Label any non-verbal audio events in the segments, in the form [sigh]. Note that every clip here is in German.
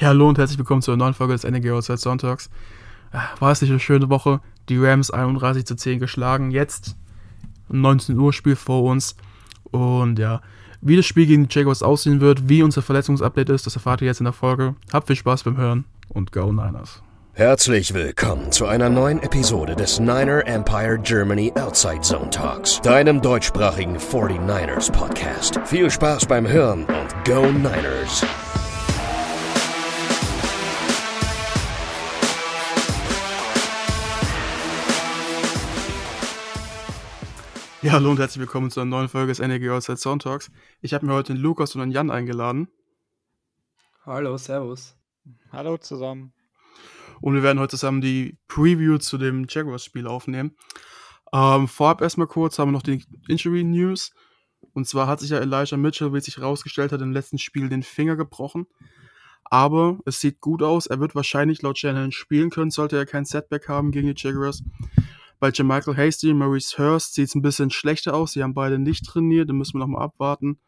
Ja, hallo und herzlich willkommen zur neuen Folge des NRG Outside Sonntags. Äh, war es nicht eine schöne Woche? Die Rams 31 zu 10 geschlagen. Jetzt ein 19 Uhr Spiel vor uns. Und ja, wie das Spiel gegen die Jaguars aussehen wird, wie unser Verletzungsupdate ist, das erfahrt ihr jetzt in der Folge. Habt viel Spaß beim Hören und Go Niners. Herzlich willkommen zu einer neuen Episode des Niner Empire Germany Outside Zone Talks, deinem deutschsprachigen 49ers Podcast. Viel Spaß beim Hören und Go Niners! Ja, hallo und herzlich willkommen zu einer neuen Folge des NRG Outside Sound Talks. Ich habe mir heute den Lukas und den Jan eingeladen. Hallo, servus. Hallo zusammen. Und wir werden heute zusammen die Preview zu dem Jaguars-Spiel aufnehmen. Ähm, vorab erstmal kurz haben wir noch die Injury News. Und zwar hat sich ja Elijah Mitchell, wie es sich herausgestellt hat, im letzten Spiel den Finger gebrochen. Aber es sieht gut aus. Er wird wahrscheinlich laut Shannon spielen können, sollte er kein Setback haben gegen die Jaguars. Bei Jermichael Hasty und Maurice Hurst sieht es ein bisschen schlechter aus. Sie haben beide nicht trainiert, da müssen wir nochmal abwarten.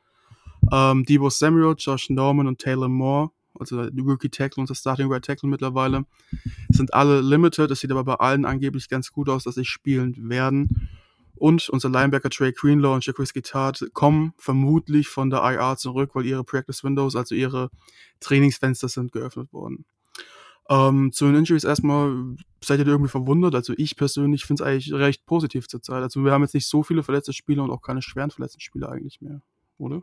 Ähm, Debo Samuel, Josh Norman und Taylor Moore, also die Rookie Tackle und das Starting Right Tackle mittlerweile, sind alle limited. Es sieht aber bei allen angeblich ganz gut aus, dass sie spielen werden. Und unser Linebacker Trey Greenlaw und Jacques Gittard kommen vermutlich von der IR zurück, weil ihre Practice Windows, also ihre Trainingsfenster sind geöffnet worden. Ähm, zu den Injuries erstmal, seid ihr irgendwie verwundert? Also ich persönlich finde es eigentlich recht positiv zurzeit. Also wir haben jetzt nicht so viele verletzte Spieler und auch keine schweren verletzten Spieler eigentlich mehr, oder?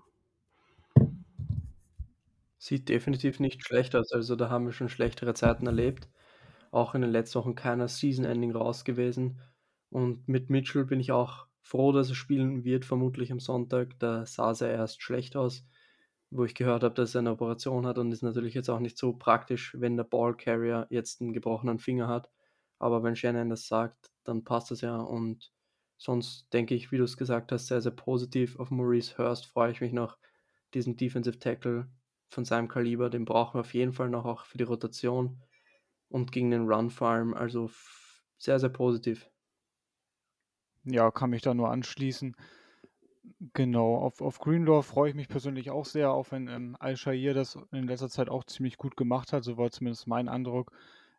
Sieht definitiv nicht schlecht aus. Also da haben wir schon schlechtere Zeiten erlebt. Auch in den letzten Wochen keiner Season-Ending raus gewesen. Und mit Mitchell bin ich auch froh, dass er spielen wird, vermutlich am Sonntag. Da sah es ja erst schlecht aus wo ich gehört habe, dass er eine Operation hat und ist natürlich jetzt auch nicht so praktisch, wenn der Ballcarrier jetzt einen gebrochenen Finger hat. Aber wenn Shannon das sagt, dann passt das ja und sonst denke ich, wie du es gesagt hast, sehr, sehr positiv. Auf Maurice Hurst freue ich mich noch, diesen Defensive Tackle von seinem Kaliber, den brauchen wir auf jeden Fall noch auch für die Rotation und gegen den Run Farm, also sehr, sehr positiv. Ja, kann mich da nur anschließen. Genau, auf, auf Greenlaw freue ich mich persönlich auch sehr, auch wenn ähm, Al-Shair das in letzter Zeit auch ziemlich gut gemacht hat, so war zumindest mein Eindruck.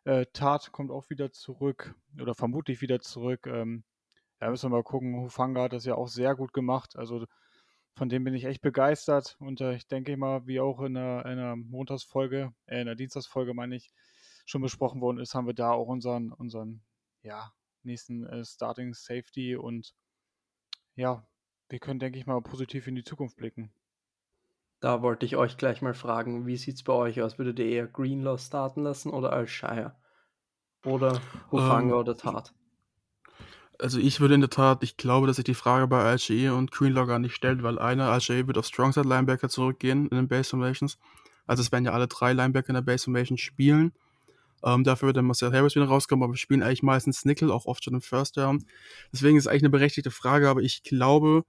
Äh, Tat kommt auch wieder zurück oder vermutlich wieder zurück. Ähm, ja, müssen wir mal gucken. Hufanga hat das ja auch sehr gut gemacht. Also von dem bin ich echt begeistert. Und äh, ich denke mal, wie auch in der, in Montagsfolge, äh, in der Dienstagsfolge meine ich, schon besprochen worden ist, haben wir da auch unseren, unseren ja, nächsten äh, Starting Safety und ja, wir können, denke ich mal, positiv in die Zukunft blicken. Da wollte ich euch gleich mal fragen, wie sieht es bei euch aus? Würdet ihr eher Greenlaw starten lassen oder Alshire? Oder Hufanga ähm, oder Tat? Also ich würde in der Tat, ich glaube, dass sich die Frage bei Alshire und Greenlaw gar nicht stellt, weil einer, Alshire wird auf Strongside Linebacker zurückgehen in den Base Formations. Also es werden ja alle drei Linebacker in der Base Formation spielen. Ähm, dafür wird dann Marcel Harris wieder rauskommen, aber wir spielen eigentlich meistens Nickel, auch oft schon im First Down. Deswegen ist es eigentlich eine berechtigte Frage, aber ich glaube,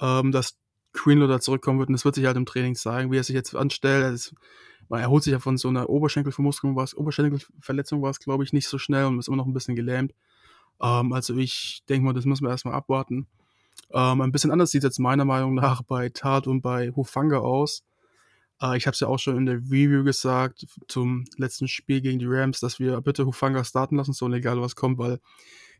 ähm, dass Greenlow da zurückkommen wird. Und das wird sich halt im Training zeigen, wie er sich jetzt anstellt. Er, ist, man erholt sich ja von so einer Oberschenkelvermuskelung, was Oberschenkelverletzung war es, glaube ich, nicht so schnell und ist immer noch ein bisschen gelähmt. Ähm, also ich denke mal, das müssen wir erstmal abwarten. Ähm, ein bisschen anders sieht es jetzt meiner Meinung nach bei Tat und bei Hufanga aus. Äh, ich habe es ja auch schon in der Review gesagt zum letzten Spiel gegen die Rams, dass wir bitte Hufanga starten lassen sollen, egal was kommt, weil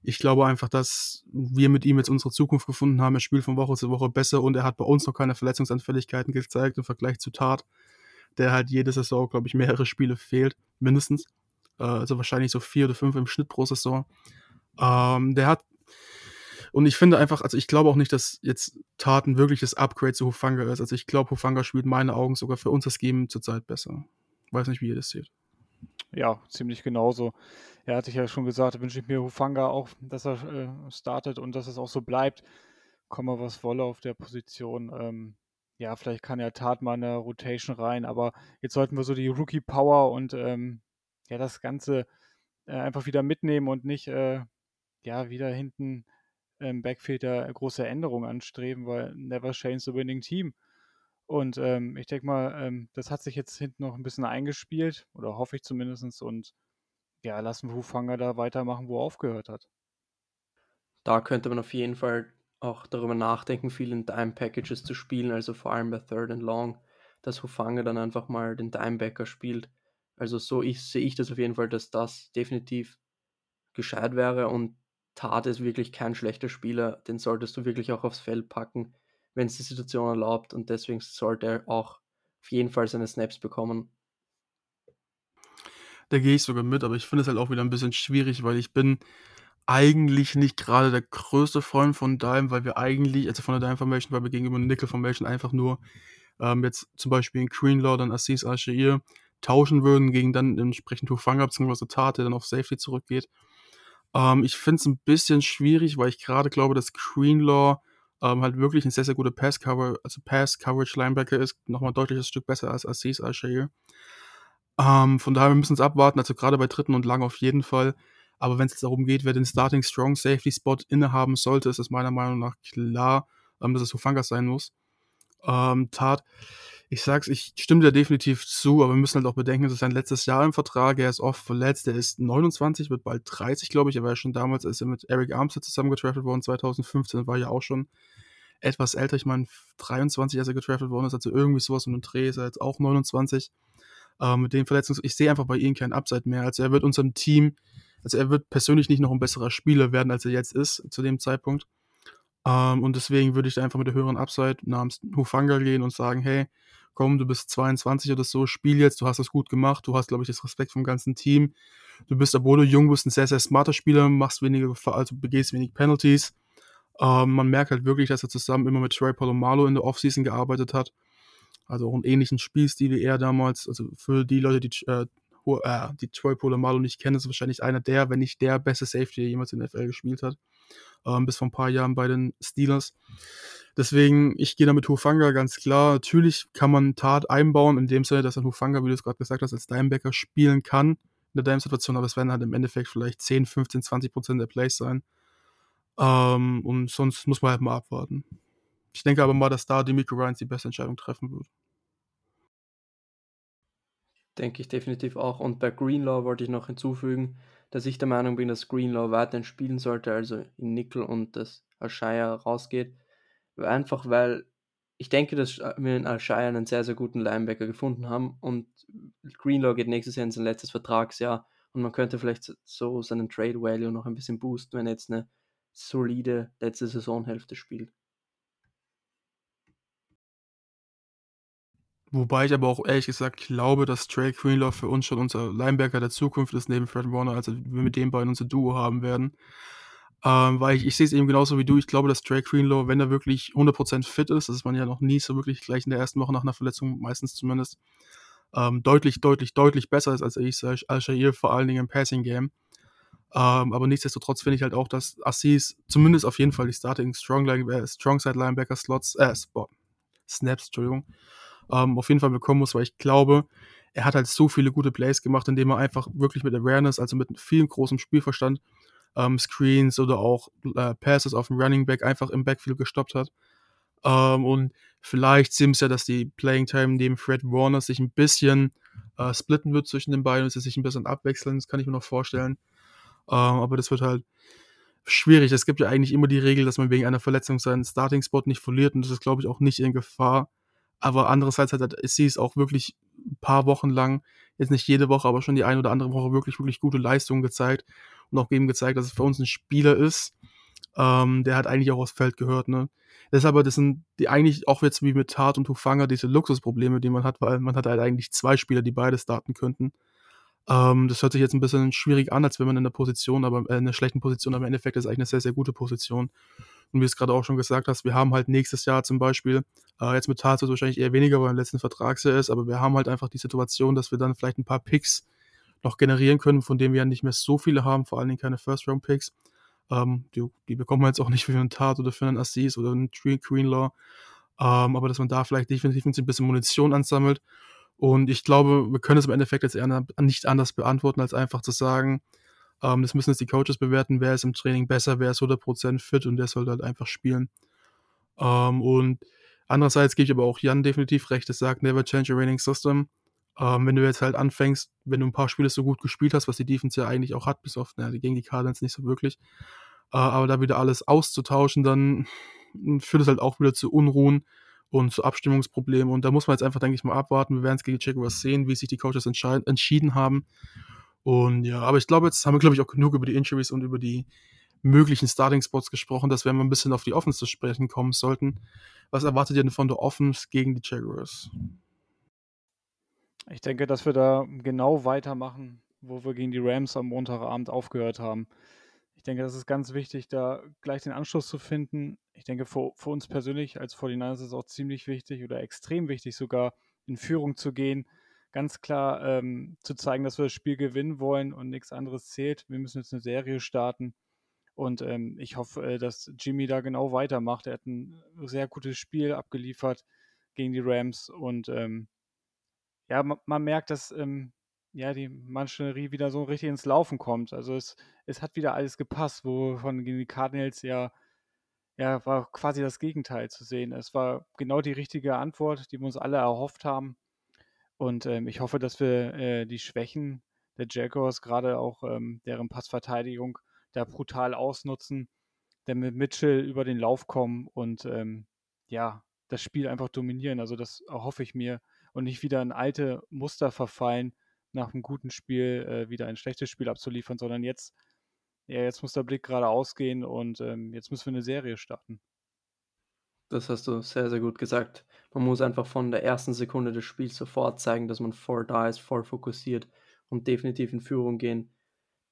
ich glaube einfach, dass wir mit ihm jetzt unsere Zukunft gefunden haben. Er spielt von Woche zu Woche besser und er hat bei uns noch keine Verletzungsanfälligkeiten gezeigt im Vergleich zu Tat, der halt jede Saison, glaube ich, mehrere Spiele fehlt, mindestens. Äh, also wahrscheinlich so vier oder fünf im Schnitt pro Saison. Ähm, der hat und ich finde einfach, also ich glaube auch nicht, dass jetzt Tat ein wirkliches Upgrade zu Hufanga ist. Also ich glaube, Hufanga spielt in meinen Augen sogar für uns das Game zurzeit besser. Weiß nicht, wie ihr das seht. Ja, ziemlich genauso. Er hatte ja schon gesagt, wünsche ich mir Hufanga auch, dass er äh, startet und dass es auch so bleibt. Komme was wolle auf der Position. Ähm, ja, vielleicht kann er Tat mal in der Rotation rein, aber jetzt sollten wir so die Rookie Power und ähm, ja, das Ganze äh, einfach wieder mitnehmen und nicht äh, ja wieder hinten im Backfield da große Änderungen anstreben, weil never change the winning team. Und ähm, ich denke mal, ähm, das hat sich jetzt hinten noch ein bisschen eingespielt, oder hoffe ich zumindest. Und ja, lassen wir Hufanga da weitermachen, wo er aufgehört hat. Da könnte man auf jeden Fall auch darüber nachdenken, viel in Dime-Packages zu spielen, also vor allem bei Third and Long, dass Hufanga dann einfach mal den Dimebacker spielt Also so sehe ich das auf jeden Fall, dass das definitiv gescheit wäre und Tat ist wirklich kein schlechter Spieler, den solltest du wirklich auch aufs Feld packen, wenn es die Situation erlaubt und deswegen sollte er auch auf jeden Fall seine Snaps bekommen. Da gehe ich sogar mit, aber ich finde es halt auch wieder ein bisschen schwierig, weil ich bin eigentlich nicht gerade der größte Freund von Dime, weil wir eigentlich, also von der Dime Formation, weil wir gegenüber Nickel Formation einfach nur ähm, jetzt zum Beispiel in Greenlaw, dann Assis Al-Shair tauschen würden gegen dann entsprechend Hufanga bzw. Tat, der dann auf Safety zurückgeht. Ähm, ich finde es ein bisschen schwierig, weil ich gerade glaube, dass Greenlaw ähm, halt wirklich ein sehr, sehr guter Pass-Cover, also Pass-Coverage-Linebacker ist, nochmal ein deutliches Stück besser als Assis Al-Shair. Ähm, von daher, wir müssen es abwarten, also gerade bei dritten und lang auf jeden Fall. Aber wenn es darum geht, wer den Starting Strong Safety Spot innehaben sollte, ist es meiner Meinung nach klar, ähm, dass es Hufanga sein muss. Ähm, Tat, ich sag's, ich stimme dir definitiv zu, aber wir müssen halt auch bedenken, das ist sein letztes Jahr im Vertrag, er ist oft verletzt, er ist 29, wird bald 30, glaube ich, er war ja schon damals, als er mit Eric Armstead zusammen getraftet worden, 2015, war ja auch schon etwas älter, ich meine 23, als er getraftet worden ist, also irgendwie sowas um den Dreh, ist er jetzt auch 29. Ähm, mit den Verletzungen, ich sehe einfach bei ihm keinen Upside mehr, also er wird unserem Team, also er wird persönlich nicht noch ein besserer Spieler werden, als er jetzt ist, zu dem Zeitpunkt. Ähm, und deswegen würde ich einfach mit der höheren Upside namens Hufanga gehen und sagen, hey, komm, du bist 22 oder so, spiel jetzt, du hast das gut gemacht, du hast, glaube ich, das Respekt vom ganzen Team. Du bist, obwohl du jung bist, ein sehr, sehr smarter Spieler, machst weniger, also begehst wenig Penalties. Ähm, man merkt halt wirklich, dass er zusammen immer mit Troy Palomalo in der Offseason gearbeitet hat. Also auch einen ähnlichen Spielstil wie er damals. Also für die Leute, die, äh, äh, die Troy Polamalu nicht kennen, ist wahrscheinlich einer der, wenn nicht der beste Safety, der jemals in der NFL gespielt hat. Ähm, bis vor ein paar Jahren bei den Steelers. Deswegen, ich gehe da mit Hufanga ganz klar. Natürlich kann man Tat einbauen, in dem Sinne, dass ein Hufanga, wie du es gerade gesagt hast, als Dimebacker spielen kann in der Dime-Situation, aber es werden halt im Endeffekt vielleicht 10, 15, 20 Prozent der Plays sein. Ähm, und sonst muss man halt mal abwarten. Ich denke aber mal, dass da Demico Ryans die beste Entscheidung treffen wird. Denke ich definitiv auch. Und bei Greenlaw wollte ich noch hinzufügen, dass ich der Meinung bin, dass Greenlaw weiterhin spielen sollte, also in Nickel und dass Alshire rausgeht. Einfach weil ich denke, dass wir in Alshire einen sehr, sehr guten Linebacker gefunden haben und Greenlaw geht nächstes Jahr in sein letztes Vertragsjahr und man könnte vielleicht so seinen Trade Value noch ein bisschen boosten, wenn er jetzt eine solide letzte Saisonhälfte spielt. Wobei ich aber auch ehrlich gesagt glaube, dass Trey Greenlaw für uns schon unser Linebacker der Zukunft ist, neben Fred Warner, also wir mit den beiden unser Duo haben werden. Ähm, weil ich, ich sehe es eben genauso wie du. Ich glaube, dass Trey Greenlaw, wenn er wirklich 100% fit ist, das ist man ja noch nie so wirklich gleich in der ersten Woche nach einer Verletzung, meistens zumindest, ähm, deutlich, deutlich, deutlich besser ist als ich, Al-Shair, vor allen Dingen im Passing-Game. Ähm, aber nichtsdestotrotz finde ich halt auch, dass Assis zumindest auf jeden Fall die Starting Strong, äh, Strong Side Linebacker Slots, äh, Snaps, Entschuldigung, ähm, auf jeden Fall bekommen muss, weil ich glaube, er hat halt so viele gute Plays gemacht, indem er einfach wirklich mit Awareness, also mit viel großem Spielverstand, ähm, Screens oder auch äh, Passes auf dem Running Back einfach im Backfield gestoppt hat. Ähm, und vielleicht sehen wir ja, dass die Playing Time neben Fred Warner sich ein bisschen äh, splitten wird zwischen den beiden und sie sich ein bisschen abwechseln, das kann ich mir noch vorstellen. Ähm, aber das wird halt schwierig. Es gibt ja eigentlich immer die Regel, dass man wegen einer Verletzung seinen Starting-Spot nicht verliert und das ist, glaube ich, auch nicht in Gefahr. Aber andererseits hat sie es auch wirklich ein paar Wochen lang, jetzt nicht jede Woche, aber schon die eine oder andere Woche wirklich, wirklich gute Leistungen gezeigt und auch eben gezeigt, dass es für uns ein Spieler ist, ähm, der hat eigentlich auch aufs Feld gehört. Ne? Deshalb, das sind die eigentlich auch jetzt wie mit Tat und Hufanga diese Luxusprobleme, die man hat, weil man hat halt eigentlich zwei Spieler, die beide starten könnten. Ähm, das hört sich jetzt ein bisschen schwierig an, als wenn man in der Position, aber äh, in einer schlechten Position, aber im Endeffekt ist es eigentlich eine sehr, sehr gute Position. Und wie du es gerade auch schon gesagt hast, wir haben halt nächstes Jahr zum Beispiel, äh, jetzt mit Tat wahrscheinlich eher weniger, weil im letzten Vertragsjahr ist, aber wir haben halt einfach die Situation, dass wir dann vielleicht ein paar Picks noch generieren können, von denen wir ja nicht mehr so viele haben, vor allen Dingen keine First-Round-Picks. Ähm, die, die, bekommen wir jetzt auch nicht für einen Tat oder für einen Assis oder einen Greenlaw. Ähm, aber dass man da vielleicht definitiv ein bisschen Munition ansammelt und ich glaube, wir können es im Endeffekt jetzt eher nicht anders beantworten, als einfach zu sagen, ähm, das müssen jetzt die Coaches bewerten, wer ist im Training besser, wer ist 100% fit und der sollte halt einfach spielen. Ähm, und andererseits gebe ich aber auch Jan definitiv recht, es sagt, never change a raining system. Ähm, wenn du jetzt halt anfängst, wenn du ein paar Spiele so gut gespielt hast, was die Defense ja eigentlich auch hat, bis auf na, gegen die Cardinals nicht so wirklich, äh, aber da wieder alles auszutauschen, dann führt es halt auch wieder zu Unruhen und so Abstimmungsprobleme. Und da muss man jetzt einfach, denke ich mal, abwarten. Wir werden es gegen die Jaguars sehen, wie sich die Coaches entschieden haben. Und ja, aber ich glaube, jetzt haben wir, glaube ich, auch genug über die Injuries und über die möglichen Starting-Spots gesprochen, dass wir mal ein bisschen auf die Offense zu sprechen kommen sollten. Was erwartet ihr denn von der Offense gegen die Jaguars? Ich denke, dass wir da genau weitermachen, wo wir gegen die Rams am Montagabend aufgehört haben. Ich denke, das ist ganz wichtig, da gleich den Anschluss zu finden. Ich denke, für, für uns persönlich als 49ers ist es auch ziemlich wichtig oder extrem wichtig sogar, in Führung zu gehen, ganz klar ähm, zu zeigen, dass wir das Spiel gewinnen wollen und nichts anderes zählt. Wir müssen jetzt eine Serie starten. Und ähm, ich hoffe, äh, dass Jimmy da genau weitermacht. Er hat ein sehr gutes Spiel abgeliefert gegen die Rams und ähm, ja, man, man, merkt, dass ähm, ja, die Maschinerie wieder so richtig ins Laufen kommt. Also es, es hat wieder alles gepasst, wo von gegen die Cardinals ja, ja, war quasi das Gegenteil zu sehen. Es war genau die richtige Antwort, die wir uns alle erhofft haben. Und ähm, ich hoffe, dass wir äh, die Schwächen der Jaguars, gerade auch ähm, deren Passverteidigung, da brutal ausnutzen, dann mit Mitchell über den Lauf kommen und ähm, ja, das Spiel einfach dominieren. Also das erhoffe ich mir und nicht wieder in alte Muster verfallen, nach einem guten Spiel äh, wieder ein schlechtes Spiel abzuliefern, sondern jetzt, ja, jetzt muss der Blick gerade ausgehen und ähm, jetzt müssen wir eine Serie starten. Das hast du sehr, sehr gut gesagt. Man muss einfach von der ersten Sekunde des Spiels sofort zeigen, dass man voll da ist, voll fokussiert und definitiv in Führung gehen.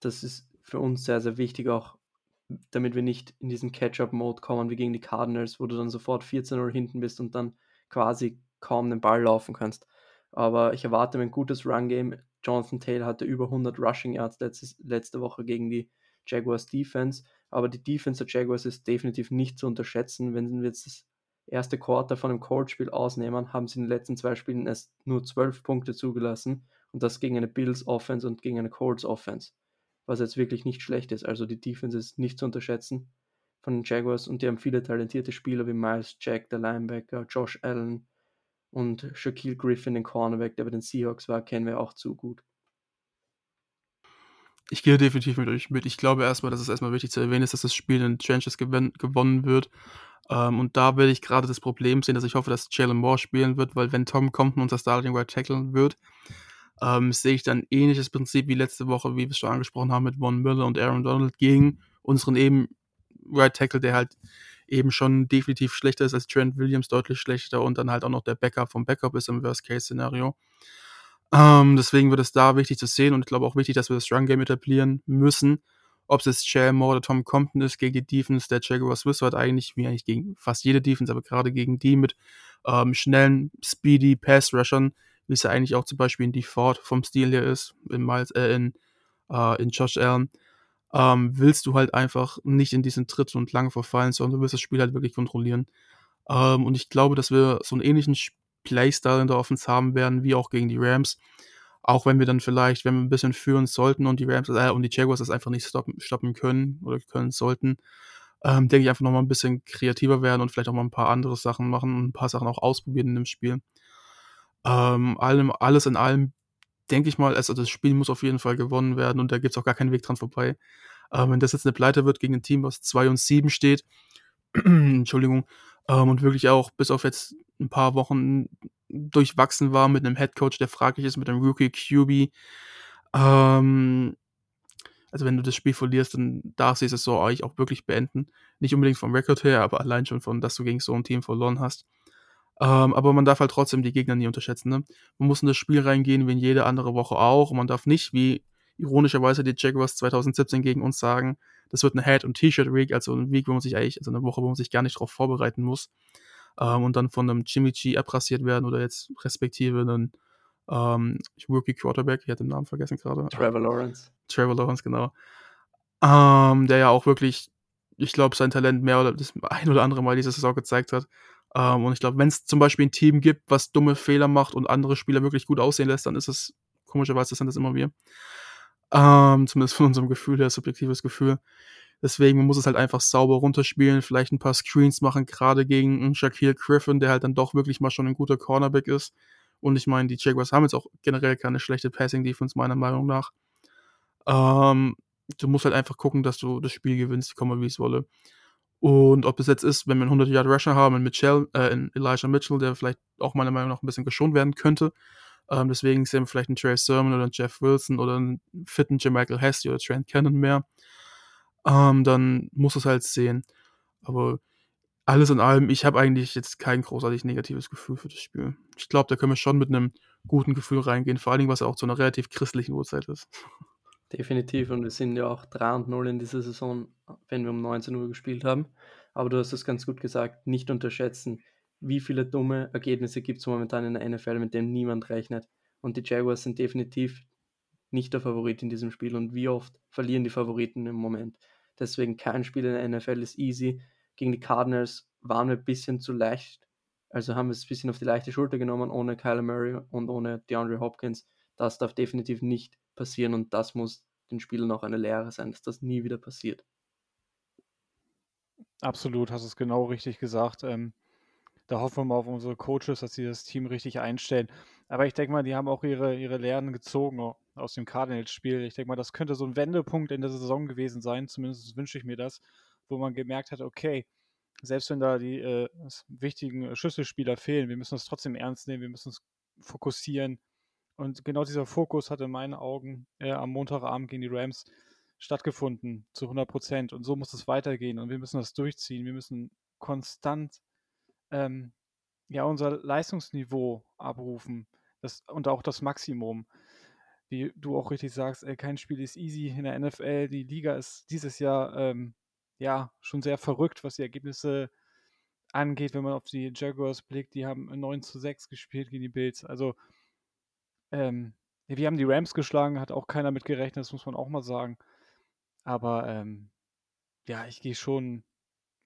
Das ist für uns sehr, sehr wichtig, auch damit wir nicht in diesen Catch-up-Mode kommen wie gegen die Cardinals, wo du dann sofort 14-0 hinten bist und dann quasi kaum den Ball laufen kannst. Aber ich erwarte ein gutes Run-Game. Jonathan Taylor hatte über 100 Rushing Yards letztes, letzte Woche gegen die Jaguars Defense. Aber die Defense der Jaguars ist definitiv nicht zu unterschätzen. Wenn wir jetzt das erste Quarter von dem Colts-Spiel ausnehmen, haben sie in den letzten zwei Spielen erst nur 12 Punkte zugelassen. Und das gegen eine Bills Offense und gegen eine Colts Offense was jetzt wirklich nicht schlecht ist. Also die Defense ist nicht zu unterschätzen von den Jaguars und die haben viele talentierte Spieler wie Miles Jack, der Linebacker, Josh Allen und Shaquille Griffin, den Cornerback, der bei den Seahawks war, kennen wir auch zu gut. Ich gehe definitiv mit euch mit. Ich glaube erstmal, dass es erstmal wichtig zu erwähnen ist, dass das Spiel in den Trenches gewonnen wird. Ähm, und da werde ich gerade das Problem sehen, dass ich hoffe, dass Jalen Moore spielen wird, weil wenn Tom Compton unser Starting Right tackeln wird, ähm, sehe ich dann ähnliches Prinzip wie letzte Woche, wie wir es schon angesprochen haben, mit Von Miller und Aaron Donald gegen unseren eben Right Tackle, der halt eben schon definitiv schlechter ist als Trent Williams, deutlich schlechter und dann halt auch noch der Backup vom Backup ist im Worst-Case-Szenario. Ähm, deswegen wird es da wichtig zu sehen und ich glaube auch wichtig, dass wir das Run-Game etablieren müssen. Ob es jetzt Chad Moore oder Tom Compton ist gegen die Defense der Jaguars Swiss hat eigentlich, wie eigentlich gegen fast jede Defense, aber gerade gegen die mit ähm, schnellen, speedy Pass-Rushern, wie es ja eigentlich auch zum Beispiel in Default vom Stil her ist, in, Miles, äh, in, äh, in Josh Allen, ähm, willst du halt einfach nicht in diesen Tritt und lang verfallen, sondern du willst das Spiel halt wirklich kontrollieren. Ähm, und ich glaube, dass wir so einen ähnlichen Playstyle in der Offense haben werden, wie auch gegen die Rams. Auch wenn wir dann vielleicht, wenn wir ein bisschen führen sollten und die Rams äh, und die Jaguars das einfach nicht stoppen, stoppen können oder können sollten, ähm, denke ich einfach nochmal ein bisschen kreativer werden und vielleicht auch mal ein paar andere Sachen machen und ein paar Sachen auch ausprobieren in dem Spiel. Ähm, allem, alles in allem denke ich mal, also das Spiel muss auf jeden Fall gewonnen werden und da gibt es auch gar keinen Weg dran vorbei. Ähm, wenn das jetzt eine Pleite wird gegen ein Team, was 2 und 7 steht, [clears throat] Entschuldigung, ähm, und wirklich auch bis auf jetzt ein paar Wochen durchwachsen war mit einem Headcoach, der fraglich ist, mit einem Rookie QB. Ähm, also wenn du das Spiel verlierst, dann darfst du die Saison eigentlich auch wirklich beenden. Nicht unbedingt vom Rekord her, aber allein schon von, dass du gegen so ein Team verloren hast. Ähm, aber man darf halt trotzdem die Gegner nie unterschätzen. Ne? Man muss in das Spiel reingehen, wie in jede andere Woche auch. Und man darf nicht, wie ironischerweise die Jaguars 2017 gegen uns sagen, das wird eine Head- und T-Shirt-Week, also ein Week, wo man sich eigentlich, also eine Woche, wo man sich gar nicht darauf vorbereiten muss. Ähm, und dann von einem Jimmy G abrasiert werden oder jetzt respektive einen ähm, Rookie Quarterback, ich hatte den Namen vergessen gerade. Trevor Lawrence. Trevor Lawrence, genau. Ähm, der ja auch wirklich, ich glaube, sein Talent mehr oder das ein oder andere Mal diese Saison gezeigt hat. Ähm, und ich glaube, wenn es zum Beispiel ein Team gibt, was dumme Fehler macht und andere Spieler wirklich gut aussehen lässt, dann ist es komischerweise, das sind das immer wir. Ähm, zumindest von unserem Gefühl her, subjektives Gefühl. Deswegen man muss es halt einfach sauber runterspielen, vielleicht ein paar Screens machen, gerade gegen einen Shaquille Griffin, der halt dann doch wirklich mal schon ein guter Cornerback ist. Und ich meine, die Jaguars haben jetzt auch generell keine schlechte Passing-Defense, meiner Meinung nach. Ähm, du musst halt einfach gucken, dass du das Spiel gewinnst, komme wie es wolle. Und ob es jetzt ist, wenn wir einen 100 Yard Rusher haben in Mitchell, äh, in Elijah Mitchell, der vielleicht auch meiner Meinung nach ein bisschen geschont werden könnte. Ähm, deswegen sehen wir vielleicht einen Trey Sermon oder einen Jeff Wilson oder einen fitten Michael Hesty oder Trent Cannon mehr. Ähm, dann muss es halt sehen. Aber alles in allem, ich habe eigentlich jetzt kein großartig negatives Gefühl für das Spiel. Ich glaube, da können wir schon mit einem guten Gefühl reingehen, vor allen Dingen, was auch zu einer relativ christlichen Uhrzeit ist. [laughs] Definitiv, und wir sind ja auch 3 und 0 in dieser Saison, wenn wir um 19 Uhr gespielt haben. Aber du hast es ganz gut gesagt, nicht unterschätzen, wie viele dumme Ergebnisse gibt es momentan in der NFL, mit denen niemand rechnet. Und die Jaguars sind definitiv nicht der Favorit in diesem Spiel. Und wie oft verlieren die Favoriten im Moment? Deswegen kein Spiel in der NFL ist easy. Gegen die Cardinals waren wir ein bisschen zu leicht. Also haben wir es ein bisschen auf die leichte Schulter genommen, ohne Kyler Murray und ohne DeAndre Hopkins. Das darf definitiv nicht passieren und das muss den Spielern auch eine Lehre sein, dass das nie wieder passiert. Absolut, hast es genau richtig gesagt. Ähm, da hoffen wir mal auf unsere Coaches, dass sie das Team richtig einstellen. Aber ich denke mal, die haben auch ihre, ihre Lehren gezogen aus dem Cardinals-Spiel. Ich denke mal, das könnte so ein Wendepunkt in der Saison gewesen sein. Zumindest wünsche ich mir das, wo man gemerkt hat, okay, selbst wenn da die äh, wichtigen Schlüsselspieler fehlen, wir müssen das trotzdem ernst nehmen, wir müssen uns fokussieren. Und genau dieser Fokus hat in meinen Augen äh, am Montagabend gegen die Rams stattgefunden, zu 100 Prozent. Und so muss es weitergehen. Und wir müssen das durchziehen. Wir müssen konstant ähm, ja, unser Leistungsniveau abrufen das, und auch das Maximum. Wie du auch richtig sagst, äh, kein Spiel ist easy in der NFL. Die Liga ist dieses Jahr ähm, ja schon sehr verrückt, was die Ergebnisse angeht, wenn man auf die Jaguars blickt. Die haben 9 zu 6 gespielt gegen die Bills. Also ähm, wir haben die Rams geschlagen, hat auch keiner mit gerechnet, das muss man auch mal sagen. Aber ähm, ja, ich gehe schon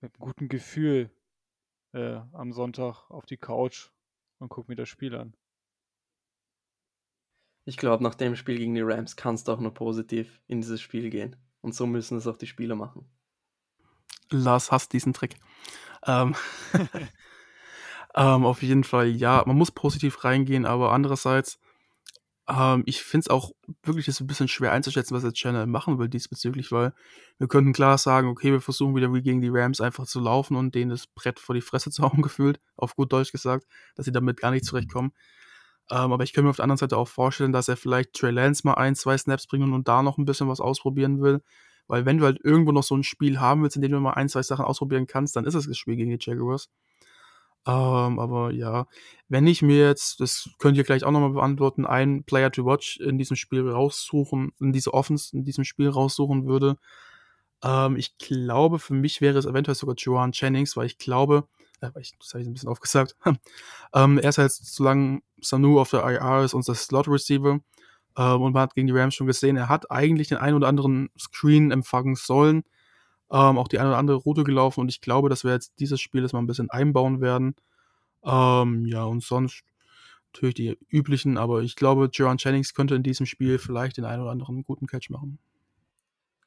mit einem guten Gefühl äh, am Sonntag auf die Couch und gucke mir das Spiel an. Ich glaube, nach dem Spiel gegen die Rams kannst du auch nur positiv in dieses Spiel gehen. Und so müssen es auch die Spieler machen. Lars hasst diesen Trick. Ähm, [laughs] ähm, auf jeden Fall, ja, man muss positiv reingehen, aber andererseits ähm, ich finde es auch wirklich ist ein bisschen schwer einzuschätzen, was der Channel machen will diesbezüglich, weil wir könnten klar sagen, okay, wir versuchen wieder wie gegen die Rams einfach zu laufen und denen das Brett vor die Fresse zu [laughs] hauen gefühlt, auf gut Deutsch gesagt, dass sie damit gar nicht zurechtkommen. Ähm, aber ich kann mir auf der anderen Seite auch vorstellen, dass er vielleicht Trey Lance mal ein, zwei Snaps bringen und da noch ein bisschen was ausprobieren will. Weil wenn du halt irgendwo noch so ein Spiel haben willst, in dem du mal ein, zwei Sachen ausprobieren kannst, dann ist es das Spiel gegen die Jaguars. Ähm, aber ja, wenn ich mir jetzt, das könnt ihr gleich auch nochmal beantworten, einen Player to watch in diesem Spiel raussuchen, in diese Offense in diesem Spiel raussuchen würde, ähm, ich glaube, für mich wäre es eventuell sogar Joan Jennings, weil ich glaube, äh, das habe ich ein bisschen aufgesagt, [laughs] ähm, er ist halt, solange Sanu auf der IR ist, unser Slot-Receiver, ähm, und man hat gegen die Rams schon gesehen, er hat eigentlich den einen oder anderen Screen empfangen sollen, ähm, auch die eine oder andere Route gelaufen und ich glaube, dass wir jetzt dieses Spiel jetzt mal ein bisschen einbauen werden. Ähm, ja, und sonst natürlich die üblichen, aber ich glaube, Jaron Jennings könnte in diesem Spiel vielleicht den einen oder anderen guten Catch machen.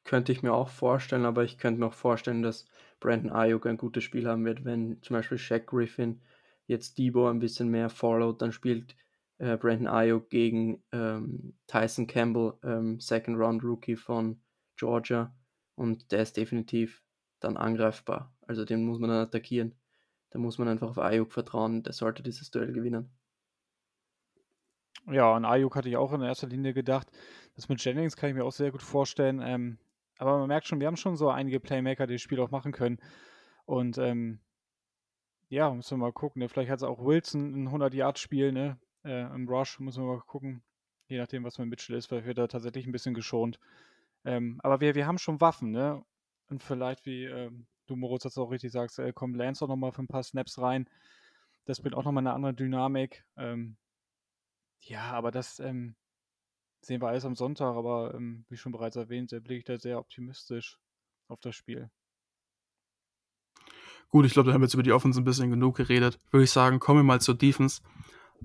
Könnte ich mir auch vorstellen, aber ich könnte mir auch vorstellen, dass Brandon Ayuk ein gutes Spiel haben wird, wenn zum Beispiel Shaq Griffin jetzt Debo ein bisschen mehr followt, dann spielt äh, Brandon Ayuk gegen ähm, Tyson Campbell, ähm, Second Round Rookie von Georgia und der ist definitiv dann angreifbar. Also den muss man dann attackieren. Da muss man einfach auf Ayuk vertrauen, der sollte dieses Duell gewinnen. Ja, an Ayuk hatte ich auch in erster Linie gedacht. Das mit Jennings kann ich mir auch sehr gut vorstellen. Ähm, aber man merkt schon, wir haben schon so einige Playmaker, die das Spiel auch machen können. Und ähm, ja, müssen wir mal gucken. Ne? Vielleicht hat es auch Wilson ein 100-Yard-Spiel ne? Äh, im Rush. Müssen wir mal gucken. Je nachdem, was mit Mitchell ist, weil wird er tatsächlich ein bisschen geschont. Ähm, aber wir, wir haben schon Waffen, ne? Und vielleicht, wie ähm, du, Moritz, das auch richtig sagst, äh, kommt Lance auch nochmal für ein paar Snaps rein. Das bringt auch nochmal eine andere Dynamik. Ähm, ja, aber das ähm, sehen wir alles am Sonntag, aber ähm, wie schon bereits erwähnt, blicke ich da sehr optimistisch auf das Spiel. Gut, ich glaube, da haben wir jetzt über die Offense ein bisschen genug geredet. Würde ich sagen, kommen wir mal zur Defense.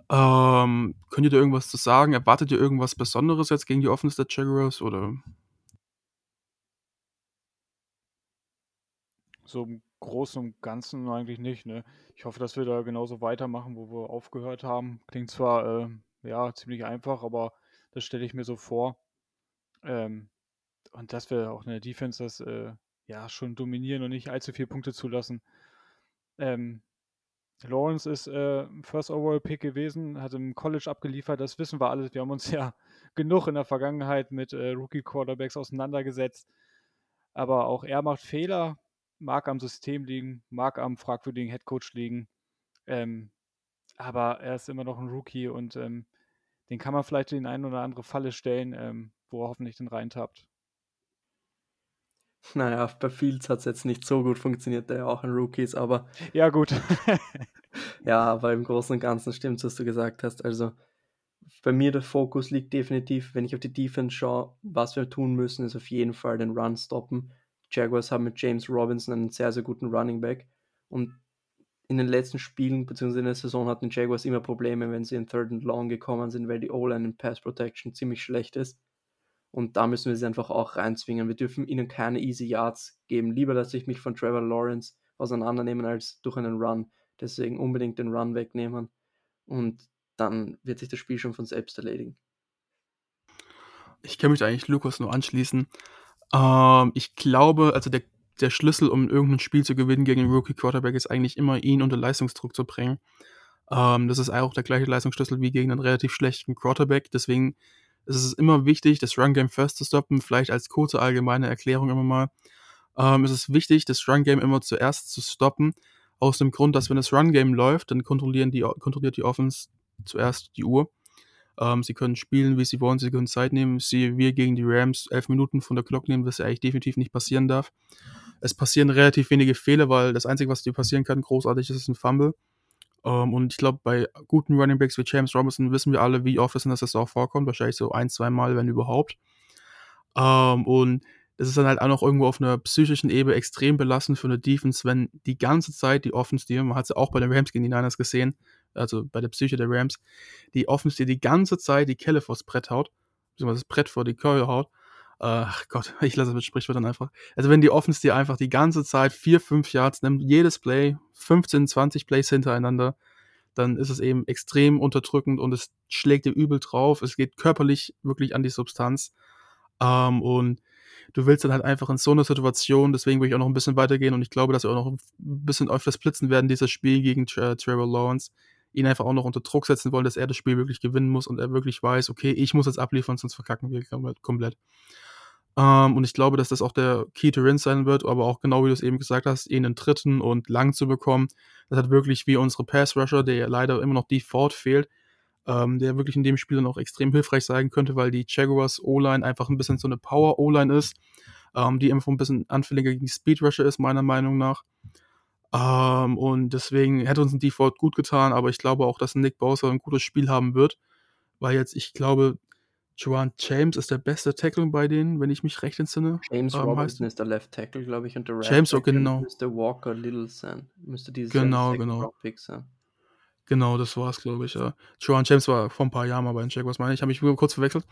Ähm, könnt ihr da irgendwas zu sagen? Erwartet ihr irgendwas Besonderes jetzt gegen die Offense der Jaguars oder So im Großen und Ganzen eigentlich nicht, ne? Ich hoffe, dass wir da genauso weitermachen, wo wir aufgehört haben. Klingt zwar, äh, ja, ziemlich einfach, aber das stelle ich mir so vor. Ähm, und dass wir auch in der Defense das, äh, ja, schon dominieren und nicht allzu viele Punkte zulassen. Ähm, Lawrence ist äh, First Overall Pick gewesen, hat im College abgeliefert, das wissen wir alles. Wir haben uns [laughs] ja genug in der Vergangenheit mit äh, Rookie Quarterbacks auseinandergesetzt. Aber auch er macht Fehler, mag am System liegen, mag am fragwürdigen Headcoach liegen. Ähm, aber er ist immer noch ein Rookie und ähm, den kann man vielleicht in eine oder andere Falle stellen, ähm, wo er hoffentlich den reintappt. [laughs] Naja, bei Fields hat es jetzt nicht so gut funktioniert, der ja auch ein Rookie ist, aber. Ja, gut. [laughs] ja, aber im Großen und Ganzen stimmt was du gesagt hast. Also bei mir der Fokus liegt definitiv, wenn ich auf die Defense schaue, was wir tun müssen, ist auf jeden Fall den Run stoppen. Jaguars haben mit James Robinson einen sehr, sehr guten Running Back und in den letzten Spielen bzw. in der Saison hatten die Jaguars immer Probleme, wenn sie in Third and Long gekommen sind, weil die O-Line in Pass Protection ziemlich schlecht ist. Und da müssen wir sie einfach auch reinzwingen. Wir dürfen ihnen keine easy Yards geben. Lieber lasse ich mich von Trevor Lawrence auseinandernehmen als durch einen Run. Deswegen unbedingt den Run wegnehmen. Und dann wird sich das Spiel schon von selbst erledigen. Ich kann mich eigentlich Lukas nur anschließen. Ähm, ich glaube, also der, der Schlüssel, um irgendein Spiel zu gewinnen gegen einen Rookie Quarterback, ist eigentlich immer, ihn unter Leistungsdruck zu bringen. Ähm, das ist auch der gleiche Leistungsschlüssel wie gegen einen relativ schlechten Quarterback. Deswegen ist es immer wichtig, das Run Game first zu stoppen. Vielleicht als kurze allgemeine Erklärung immer mal. Ähm, es ist wichtig, das Run Game immer zuerst zu stoppen. Aus dem Grund, dass wenn das Run Game läuft, dann kontrollieren die, kontrolliert die Offense zuerst die Uhr. Ähm, sie können spielen, wie sie wollen, sie können Zeit nehmen. Sie, wir gegen die Rams elf Minuten von der Clock nehmen, was ja eigentlich definitiv nicht passieren darf. Es passieren relativ wenige Fehler, weil das Einzige, was dir passieren kann, großartig ist, ist ein Fumble. Um, ähm, und ich glaube, bei guten Running Backs wie James Robinson wissen wir alle, wie oft es in der Saison vorkommt. Wahrscheinlich so ein, zwei Mal, wenn überhaupt. Ähm, und das ist dann halt auch noch irgendwo auf einer psychischen Ebene extrem belastend für eine Defense, wenn die ganze Zeit die Offense, die, man hat es ja auch bei den Rams gegen die Niners gesehen, also bei der Psyche der Rams, die Offense, die ganze Zeit die Kelle vors Brett haut, beziehungsweise das Brett vor die Keule haut. Ach Gott, [laughs] ich lasse es mit Sprichwörtern einfach. Also wenn die Offense dir einfach die ganze Zeit vier, fünf Yards nimmt, jedes Play, 15, 20 Plays hintereinander, dann ist es eben extrem unterdrückend und es schlägt dir übel drauf. Es geht körperlich wirklich an die Substanz. Ähm, und du willst dann halt einfach in so einer Situation, deswegen will ich auch noch ein bisschen weitergehen und ich glaube, dass wir auch noch ein bisschen öfters blitzen werden, dieses Spiel gegen äh, Trevor Lawrence, ihn einfach auch noch unter Druck setzen wollen, dass er das Spiel wirklich gewinnen muss und er wirklich weiß, okay, ich muss jetzt abliefern, sonst verkacken wir komplett. Ähm, und ich glaube, dass das auch der Key to Win sein wird, aber auch genau wie du es eben gesagt hast, ihn in dritten und lang zu bekommen. Das hat wirklich wie unsere Pass Rusher, der ja leider immer noch Default fehlt, ähm, der wirklich in dem Spiel dann auch extrem hilfreich sein könnte, weil die Jaguars O-Line einfach ein bisschen so eine Power O-Line ist, ähm, die einfach ein bisschen anfälliger gegen Speed Rusher ist, meiner Meinung nach. Ähm, und deswegen hätte uns ein Default gut getan, aber ich glaube auch, dass Nick Bowser ein gutes Spiel haben wird, weil jetzt, ich glaube, Joan James ist der beste Tackle bei denen, wenn ich mich recht entsinne. James ähm, Robinson ist der Left Tackle, glaube ich, und der Right James, Tackle genau. müsste Walker Little sein. Müsste dieses genau, genau. sein. Genau, das war es, glaube ich. Ja. Joan James war vor ein paar Jahren mal bei den Jaguars, meine ich. habe mich kurz verwechselt.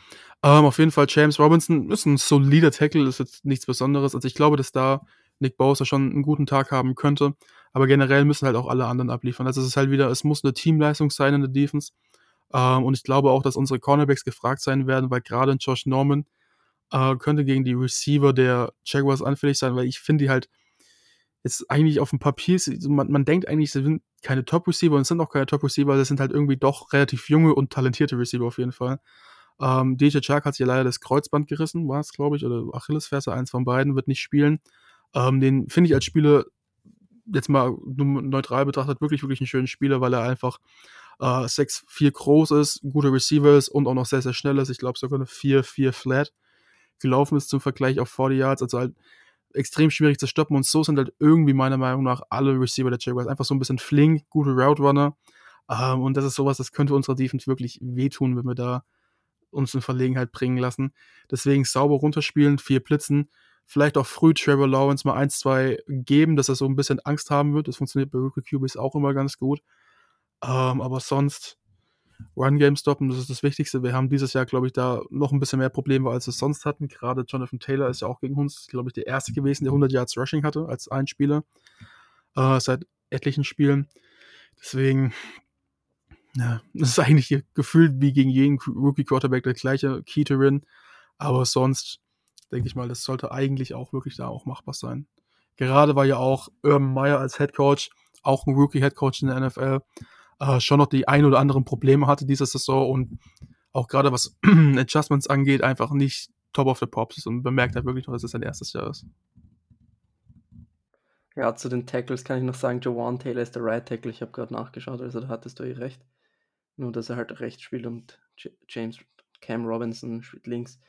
Ähm, auf jeden Fall, James Robinson ist ein solider Tackle, ist jetzt nichts Besonderes. Also ich glaube, dass da Nick Bowser schon einen guten Tag haben könnte. Aber generell müssen halt auch alle anderen abliefern. Also es ist halt wieder, es muss eine Teamleistung sein in der Defense. Ähm, und ich glaube auch, dass unsere Cornerbacks gefragt sein werden, weil gerade Josh Norman äh, könnte gegen die Receiver der Jaguars anfällig sein, weil ich finde die halt jetzt eigentlich auf dem Papier, man, man denkt eigentlich, sie sind keine Top-Receiver und sind auch keine Top-Receiver, das sind halt irgendwie doch relativ junge und talentierte Receiver auf jeden Fall. Ähm, DJ Chark hat sich ja leider das Kreuzband gerissen, war es, glaube ich, oder Achillesferse, eins von beiden, wird nicht spielen. Ähm, den finde ich als Spieler, jetzt mal neutral betrachtet, wirklich, wirklich einen schönen Spieler, weil er einfach äh, 6-4 groß ist, gute Receiver ist und auch noch sehr, sehr schnell ist. Ich glaube sogar eine 4-4 Flat gelaufen ist zum Vergleich auf 40 Yards. Also halt extrem schwierig zu stoppen und so sind halt irgendwie meiner Meinung nach alle Receiver der Jaguars einfach so ein bisschen flink, gute Route Runner. Ähm, und das ist sowas, das könnte unserer Defense wirklich wehtun, wenn wir da uns in Verlegenheit bringen lassen. Deswegen sauber runterspielen, vier Blitzen, vielleicht auch früh Trevor Lawrence mal 1-2 geben, dass er so ein bisschen Angst haben wird. Das funktioniert bei Rookie QBs auch immer ganz gut. Ähm, aber sonst Run-Game stoppen, das ist das Wichtigste. Wir haben dieses Jahr, glaube ich, da noch ein bisschen mehr Probleme, als wir sonst hatten. Gerade Jonathan Taylor ist ja auch gegen uns, glaube ich, der erste gewesen, der 100 Yards Rushing hatte als ein Spieler äh, seit etlichen Spielen. Deswegen, ja, [laughs] das ist eigentlich gefühlt wie gegen jeden Rookie-Quarterback der gleiche Key to win. Aber sonst denke ich mal, das sollte eigentlich auch wirklich da auch machbar sein. Gerade weil ja auch Urban Meyer als Head Coach, auch ein Rookie-Head Coach in der NFL, äh, schon noch die ein oder anderen Probleme hatte diese Saison und auch gerade was [clears throat] Adjustments angeht, einfach nicht top of the pops ist und bemerkt halt wirklich noch, dass es sein erstes Jahr ist. Ja, zu den Tackles kann ich noch sagen, Jawan Taylor ist der Right Tackle. Ich habe gerade nachgeschaut, also da hattest du eh recht. Nur, dass er halt rechts spielt und James Cam Robinson spielt links.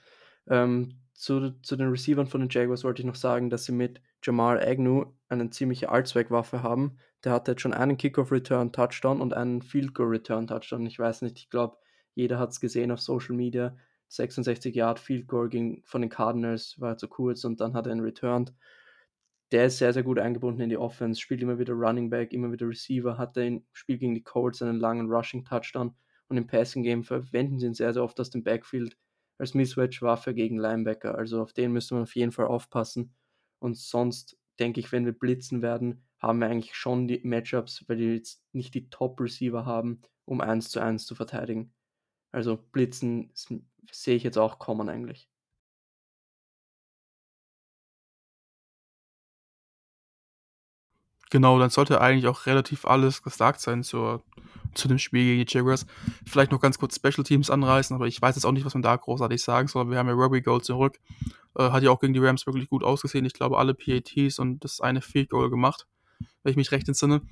Ähm, zu, zu den Receivern von den Jaguars wollte ich noch sagen, dass sie mit Jamal Agnew eine ziemliche Allzweckwaffe haben. Der hatte jetzt schon einen Kickoff-Return-Touchdown und einen Field-Goal-Return-Touchdown. Ich weiß nicht, ich glaube, jeder hat es gesehen auf Social Media. 66 Yard Field Goal ging von den Cardinals, war zu kurz und dann hat er ihn returned der ist sehr, sehr gut eingebunden in die Offense, spielt immer wieder Running Back, immer wieder Receiver, hat im Spiel gegen die Colts einen langen Rushing Touchdown und im Passing Game verwenden sie ihn sehr, sehr oft aus dem Backfield als Mismatch-Waffe gegen Linebacker. Also auf den müsste man auf jeden Fall aufpassen. Und sonst denke ich, wenn wir blitzen werden, haben wir eigentlich schon die Matchups, weil die jetzt nicht die Top-Receiver haben, um 1 zu 1 zu verteidigen. Also blitzen sehe ich jetzt auch kommen eigentlich. Genau, dann sollte eigentlich auch relativ alles gesagt sein zur, zu dem Spiel gegen die Jaguars. Vielleicht noch ganz kurz Special Teams anreißen, aber ich weiß jetzt auch nicht, was man da großartig sagen soll. Wir haben ja Robbie Gold zurück. Äh, hat ja auch gegen die Rams wirklich gut ausgesehen. Ich glaube, alle PATs und das eine Field Goal gemacht, wenn ich mich recht entsinne.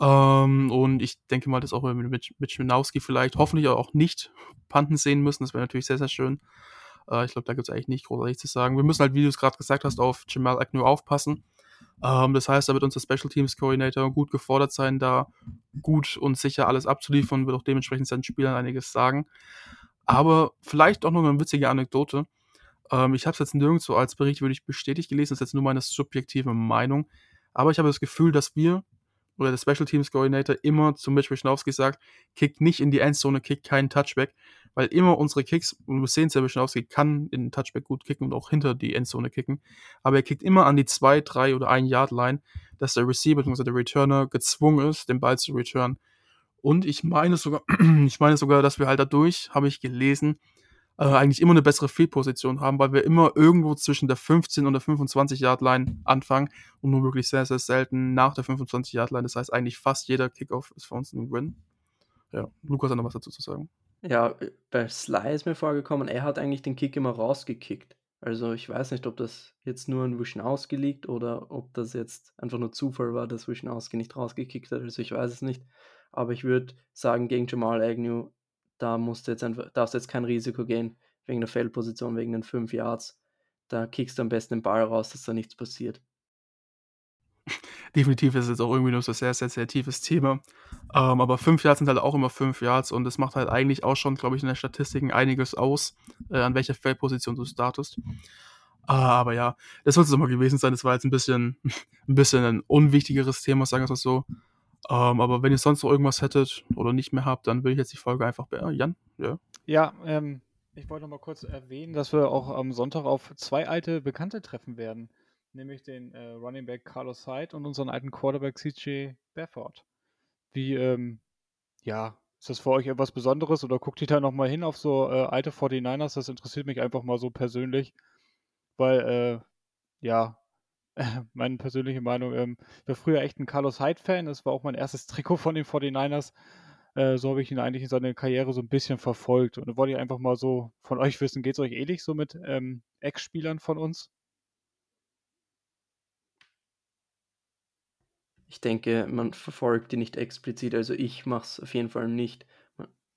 Ähm, und ich denke mal, dass auch mit, mit, mit Schminowski vielleicht hoffentlich auch nicht Panten sehen müssen. Das wäre natürlich sehr, sehr schön. Äh, ich glaube, da gibt es eigentlich nicht großartig zu sagen. Wir müssen halt, wie du es gerade gesagt hast, auf Jamal Agnew aufpassen. Ähm, das heißt, da wird unser Special Teams Coordinator gut gefordert sein, da gut und sicher alles abzuliefern, wird auch dementsprechend seinen Spielern einiges sagen. Aber vielleicht auch noch eine witzige Anekdote. Ähm, ich habe es jetzt nirgendwo als Bericht wirklich bestätigt gelesen, das ist jetzt nur meine subjektive Meinung. Aber ich habe das Gefühl, dass wir oder der Special Teams Coordinator immer zu Mitch Wischnowski sagt, kickt nicht in die Endzone, kickt keinen Touchback, weil immer unsere Kicks, und wir sehen es ja, Wischnowski kann in den Touchback gut kicken und auch hinter die Endzone kicken, aber er kickt immer an die 2, 3 oder 1 Yard Line, dass der Receiver bzw. der Returner gezwungen ist, den Ball zu returnen. Und ich meine sogar, [clears throat] ich meine sogar, dass wir halt dadurch, habe ich gelesen, äh, eigentlich immer eine bessere Fehlposition haben, weil wir immer irgendwo zwischen der 15 und der 25 Yard Line anfangen und nur wirklich sehr, sehr selten nach der 25 Yard Line. Das heißt, eigentlich fast jeder Kickoff ist für uns ein Win. Ja, Lukas hat noch was dazu zu sagen. Ja, bei Sly ist mir vorgekommen, er hat eigentlich den Kick immer rausgekickt. Also ich weiß nicht, ob das jetzt nur an Wischnowski liegt oder ob das jetzt einfach nur Zufall war, dass Wischnowski nicht rausgekickt hat. Also ich weiß es nicht. Aber ich würde sagen, gegen Jamal Agnew da musst du jetzt einfach, darfst jetzt kein Risiko gehen, wegen der Feldposition, wegen den 5 Yards. Da kickst du am besten den Ball raus, dass da nichts passiert. Definitiv ist es jetzt auch irgendwie nur so ein sehr, sehr, sehr tiefes Thema. Ähm, aber 5 Yards sind halt auch immer 5 Yards und das macht halt eigentlich auch schon, glaube ich, in den Statistiken einiges aus, äh, an welcher Feldposition du startest. Ah, aber ja, das soll es mal gewesen sein. Das war jetzt ein bisschen, [laughs] ein bisschen ein unwichtigeres Thema, sagen wir es mal so. Ähm, aber wenn ihr sonst noch irgendwas hättet oder nicht mehr habt, dann würde ich jetzt die Folge einfach beenden. Jan, ja. Ja, ähm, ich wollte noch mal kurz erwähnen, dass wir auch am Sonntag auf zwei alte Bekannte treffen werden. Nämlich den äh, Running Back Carlos Hyde und unseren alten Quarterback CJ Bafford. Wie, ähm, ja, ist das für euch etwas Besonderes oder guckt ihr da nochmal hin auf so äh, alte 49ers? Das interessiert mich einfach mal so persönlich, weil, äh, ja, [laughs] meine persönliche Meinung, ähm, ich war früher echt ein Carlos Hyde-Fan. Das war auch mein erstes Trikot von den 49ers. Äh, so habe ich ihn eigentlich in seiner Karriere so ein bisschen verfolgt. Und da wollte ich einfach mal so von euch wissen, geht es euch ähnlich so mit ähm, Ex-Spielern von uns? Ich denke, man verfolgt die nicht explizit. Also ich mache es auf jeden Fall nicht.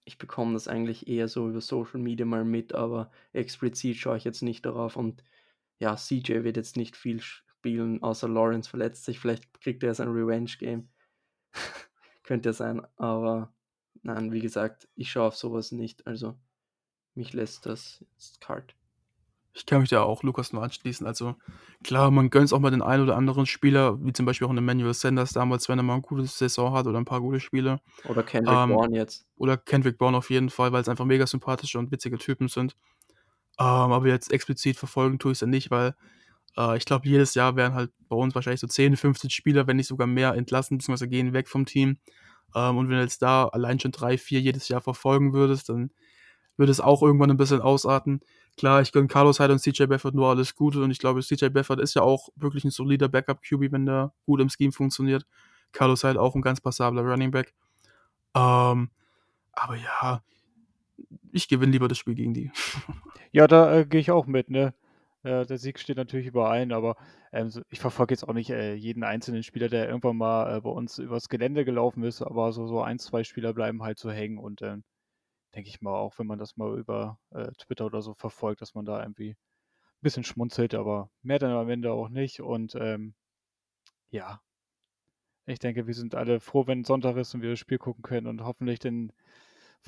Ich bekomme das eigentlich eher so über Social Media mal mit, aber explizit schaue ich jetzt nicht darauf. Und ja, CJ wird jetzt nicht viel spielen, außer Lawrence verletzt sich. Vielleicht kriegt er sein Revenge-Game. [laughs] Könnte sein, aber nein, wie gesagt, ich schaue auf sowas nicht. Also mich lässt das jetzt kalt. Ich kann mich da auch Lukas nur anschließen. Also klar, man gönnt es auch mal den einen oder anderen Spieler, wie zum Beispiel auch einen Emmanuel Sanders damals, wenn er mal eine gute Saison hat oder ein paar gute Spiele. Oder Kendrick ähm, Bourne jetzt. Oder Kendrick Bourne auf jeden Fall, weil es einfach mega sympathische und witzige Typen sind. Ähm, aber jetzt explizit verfolgen tue ich es ja nicht, weil äh, ich glaube, jedes Jahr werden halt bei uns wahrscheinlich so 10, 15 Spieler, wenn nicht sogar mehr, entlassen, bzw. gehen weg vom Team. Ähm, und wenn du jetzt da allein schon drei, vier jedes Jahr verfolgen würdest, dann wird es auch irgendwann ein bisschen ausarten. Klar, ich gönne Carlos Hyde und CJ Beffert nur alles Gute und ich glaube, CJ Beffert ist ja auch wirklich ein solider Backup-QB, wenn der gut im Scheme funktioniert. Carlos Hyde auch ein ganz passabler Running Back. Ähm, aber ja, ich gewinne lieber das Spiel gegen die. [laughs] Ja, da äh, gehe ich auch mit, ne? Äh, der Sieg steht natürlich überein, aber ähm, ich verfolge jetzt auch nicht äh, jeden einzelnen Spieler, der irgendwann mal äh, bei uns übers Gelände gelaufen ist, aber so, so ein, zwei Spieler bleiben halt so hängen und ähm, denke ich mal, auch wenn man das mal über äh, Twitter oder so verfolgt, dass man da irgendwie ein bisschen schmunzelt, aber mehr dann am Ende auch nicht. Und ähm, ja, ich denke, wir sind alle froh, wenn Sonntag ist und wir das Spiel gucken können und hoffentlich dann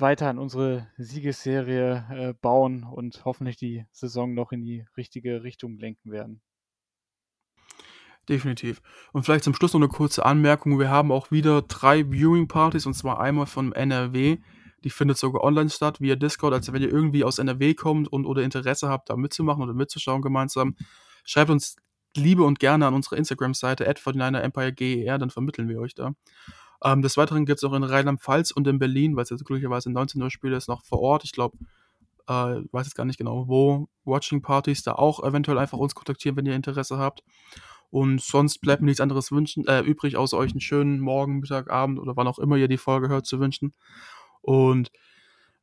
weiter an unsere Siegesserie äh, bauen und hoffentlich die Saison noch in die richtige Richtung lenken werden. Definitiv. Und vielleicht zum Schluss noch eine kurze Anmerkung. Wir haben auch wieder drei Viewing-Partys und zwar einmal von NRW. Die findet sogar online statt via Discord. Also wenn ihr irgendwie aus NRW kommt und oder Interesse habt, da mitzumachen oder mitzuschauen gemeinsam, schreibt uns Liebe und gerne an unsere Instagram-Seite at 49 Empire GER, dann vermitteln wir euch da. Ähm, des Weiteren gibt es auch in Rheinland-Pfalz und in Berlin, weil es jetzt glücklicherweise 19 Uhr Spiel ist, noch vor Ort. Ich glaube, äh, weiß jetzt gar nicht genau, wo Watching-Partys da auch eventuell einfach uns kontaktieren, wenn ihr Interesse habt. Und sonst bleibt mir nichts anderes wünschen, äh, übrig, außer euch einen schönen Morgen, Mittag, Abend oder wann auch immer ihr die Folge hört, zu wünschen. Und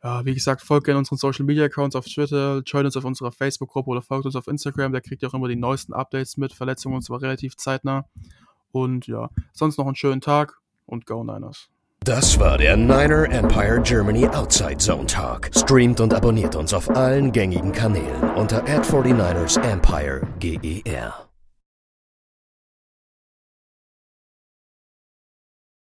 ja, wie gesagt, folgt gerne unseren Social Media Accounts auf Twitter, joint uns auf unserer Facebook-Gruppe oder folgt uns auf Instagram, da kriegt ihr auch immer die neuesten Updates mit, Verletzungen und zwar relativ zeitnah. Und ja, sonst noch einen schönen Tag und Go Niners. Das war der Niner Empire Germany Outside Zone Talk. Streamt und abonniert uns auf allen gängigen Kanälen unter ad 49 ers Empire GER.